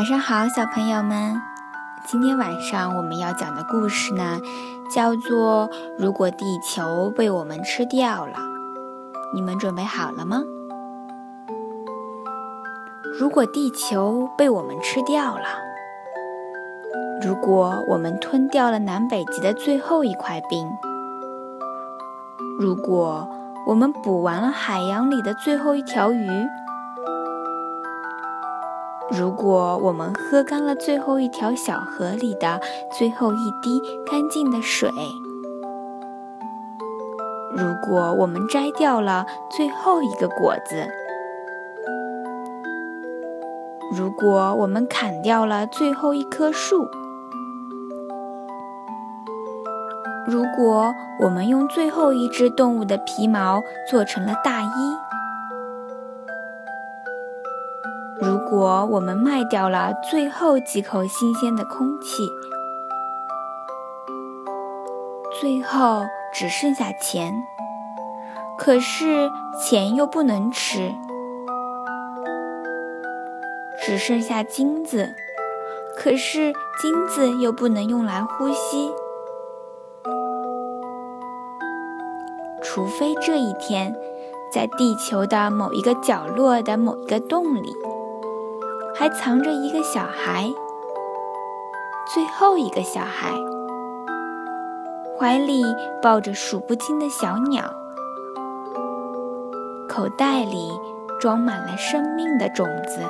晚上好，小朋友们。今天晚上我们要讲的故事呢，叫做《如果地球被我们吃掉了》。你们准备好了吗？如果地球被我们吃掉了，如果我们吞掉了南北极的最后一块冰，如果我们捕完了海洋里的最后一条鱼。如果我们喝干了最后一条小河里的最后一滴干净的水，如果我们摘掉了最后一个果子，如果我们砍掉了最后一棵树，如果我们用最后一只动物的皮毛做成了大衣，如果我们卖掉了最后几口新鲜的空气，最后只剩下钱，可是钱又不能吃；只剩下金子，可是金子又不能用来呼吸。除非这一天，在地球的某一个角落的某一个洞里。还藏着一个小孩，最后一个小孩，怀里抱着数不清的小鸟，口袋里装满了生命的种子。